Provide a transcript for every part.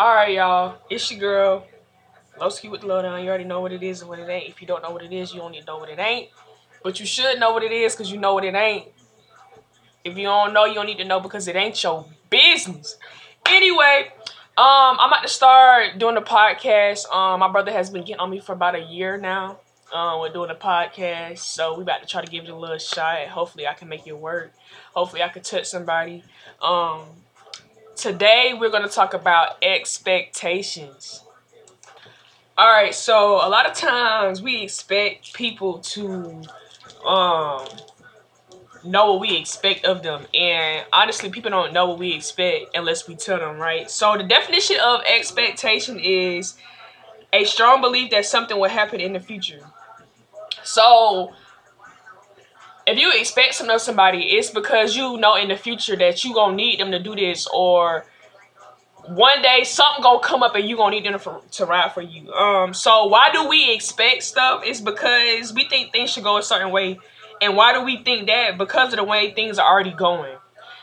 Alright, y'all. It's your girl. Lowski with the lowdown. You already know what it is and what it ain't. If you don't know what it is, you don't need to know what it ain't. But you should know what it is because you know what it ain't. If you don't know, you don't need to know because it ain't your business. Anyway, um, I'm about to start doing the podcast. Um, my brother has been getting on me for about a year now. Um, we're doing a podcast, so we about to try to give it a little shot. Hopefully, I can make it work. Hopefully, I can touch somebody. Um, today we're going to talk about expectations. All right, so a lot of times we expect people to um know what we expect of them. And honestly people don't know what we expect unless we tell them right? So the definition of expectation is a strong belief that something will happen in the future. So if you expect something of somebody it's because you know in the future that you gonna need them to do this or one day something gonna come up and you gonna need them for, to ride for you. Um, so why do we expect stuff? It's because we think things should go a certain way, and why do we think that? Because of the way things are already going.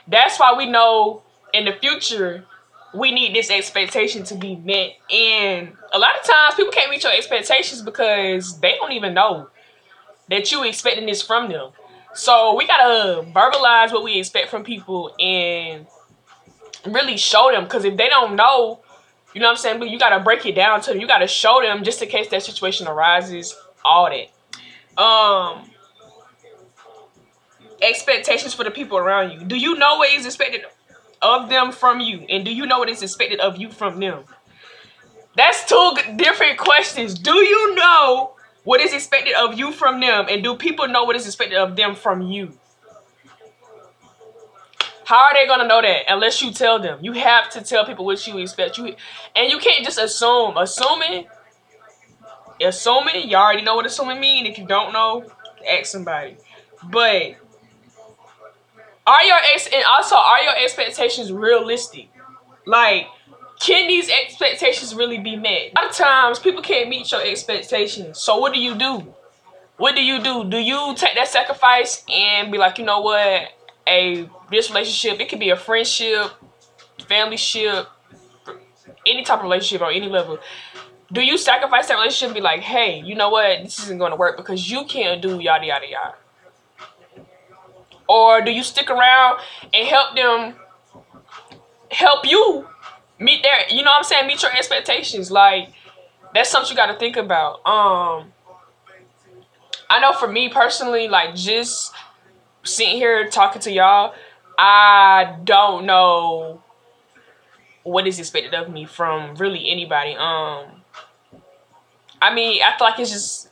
That's why we know in the future we need this expectation to be met. And a lot of times people can't meet your expectations because they don't even know that you expecting this from them. So we gotta verbalize what we expect from people and really show them because if they don't know, you know what I'm saying, but you gotta break it down to them. You gotta show them just in case that situation arises, all that. Um expectations for the people around you. Do you know what is expected of them from you? And do you know what is expected of you from them? That's two different questions. Do you know what is expected of you from them? And do people know what is expected of them from you? How are they gonna know that unless you tell them? You have to tell people what you expect. You and you can't just assume. Assuming, assuming, you already know what assuming mean. If you don't know, ask somebody. But are your ex and also are your expectations realistic? Like, can these expectations really be met? A lot of times people can't meet your expectations. So what do you do? What do you do? Do you take that sacrifice and be like, you know what? a this relationship, it could be a friendship, family ship, any type of relationship on any level. Do you sacrifice that relationship and be like, hey, you know what, this isn't gonna work because you can't do yada yada yada? Or do you stick around and help them help you meet their you know what I'm saying, meet your expectations? Like that's something you gotta think about. Um I know for me personally, like just sitting here talking to y'all, I don't know what is expected of me from really anybody. Um, I mean, I feel like it's just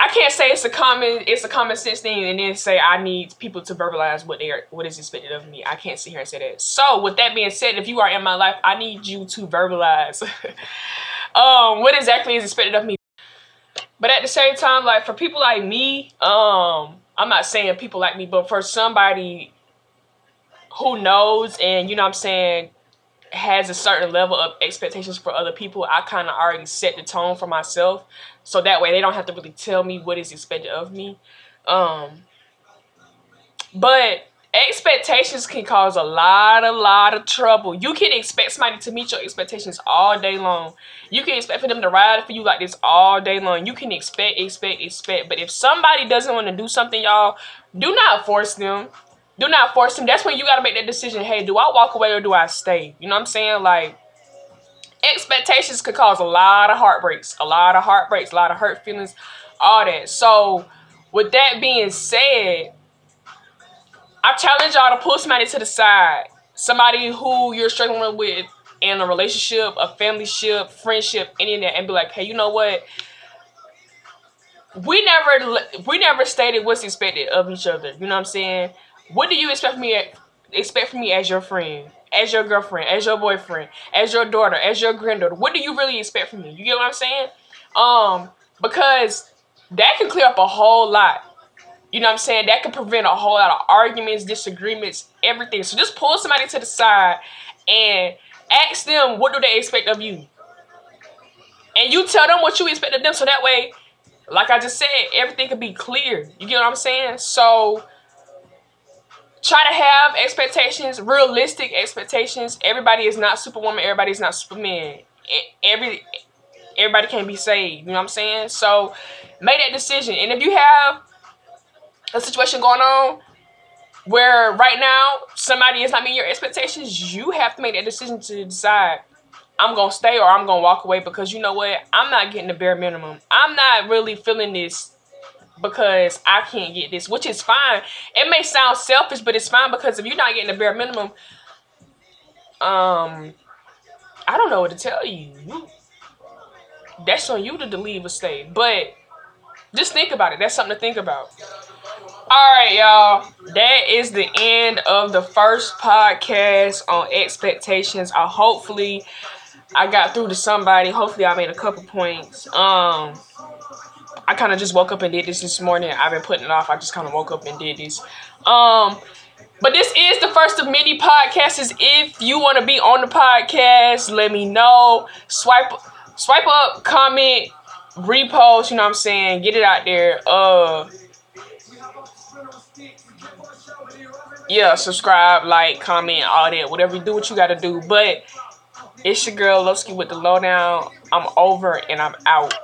I can't say it's a common it's a common sense thing and then say I need people to verbalize what they are what is expected of me. I can't sit here and say that. So with that being said, if you are in my life, I need you to verbalize um what exactly is expected of me. But at the same time, like for people like me, um, I'm not saying people like me, but for somebody who knows and you know what I'm saying has a certain level of expectations for other people, I kind of already set the tone for myself. So that way they don't have to really tell me what is expected of me. Um but expectations can cause a lot, a lot of trouble. You can expect somebody to meet your expectations all day long. You can expect for them to ride for you like this all day long. You can expect, expect, expect. But if somebody doesn't want to do something, y'all, do not force them. Do not force them. That's when you got to make that decision. Hey, do I walk away or do I stay? You know what I'm saying? Like, expectations could cause a lot of heartbreaks, a lot of heartbreaks, a lot of hurt feelings, all that. So, with that being said, I challenge y'all to pull somebody to the side. Somebody who you're struggling with in a relationship, a family ship, friendship, any of that, and be like, hey, you know what? We never we never stated what's expected of each other. You know what I'm saying? What do you expect me expect from me as your friend, as your girlfriend, as your boyfriend, as your daughter, as your granddaughter? What do you really expect from me? You get what I'm saying? Um, because that can clear up a whole lot you know what I'm saying? That could prevent a whole lot of arguments, disagreements, everything. So just pull somebody to the side and ask them what do they expect of you. And you tell them what you expect of them so that way, like I just said, everything could be clear. You get what I'm saying? So try to have expectations, realistic expectations. Everybody is not Superwoman. Everybody is not Superman. Every everybody can't be saved. You know what I'm saying? So make that decision. And if you have a situation going on where right now somebody is not meeting your expectations, you have to make that decision to decide I'm gonna stay or I'm gonna walk away because you know what? I'm not getting the bare minimum. I'm not really feeling this because I can't get this, which is fine. It may sound selfish, but it's fine because if you're not getting the bare minimum, um, I don't know what to tell you. That's on you to leave or stay. But just think about it. That's something to think about. All right, y'all. That is the end of the first podcast on expectations. I hopefully I got through to somebody. Hopefully, I made a couple points. Um, I kind of just woke up and did this this morning. I've been putting it off. I just kind of woke up and did this. Um, but this is the first of many podcasts. If you want to be on the podcast, let me know. Swipe, swipe up, comment, repost. You know what I'm saying? Get it out there. Uh, yeah, subscribe, like, comment, all that. Whatever you do, what you got to do. But it's your girl Lowski with the lowdown. I'm over and I'm out.